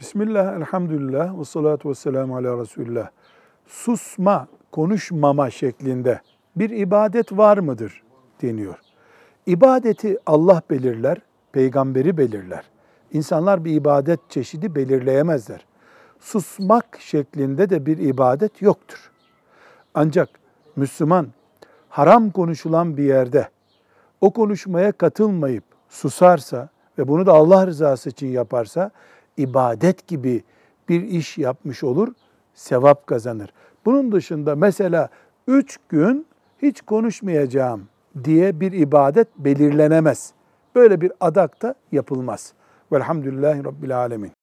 Bismillah, elhamdülillah, ve salatu ve selamu ala Resulullah. Susma, konuşmama şeklinde bir ibadet var mıdır deniyor. İbadeti Allah belirler, peygamberi belirler. İnsanlar bir ibadet çeşidi belirleyemezler. Susmak şeklinde de bir ibadet yoktur. Ancak Müslüman haram konuşulan bir yerde o konuşmaya katılmayıp susarsa ve bunu da Allah rızası için yaparsa ibadet gibi bir iş yapmış olur, sevap kazanır. Bunun dışında mesela üç gün hiç konuşmayacağım diye bir ibadet belirlenemez. Böyle bir adak da yapılmaz. Velhamdülillahi Rabbil Alemin.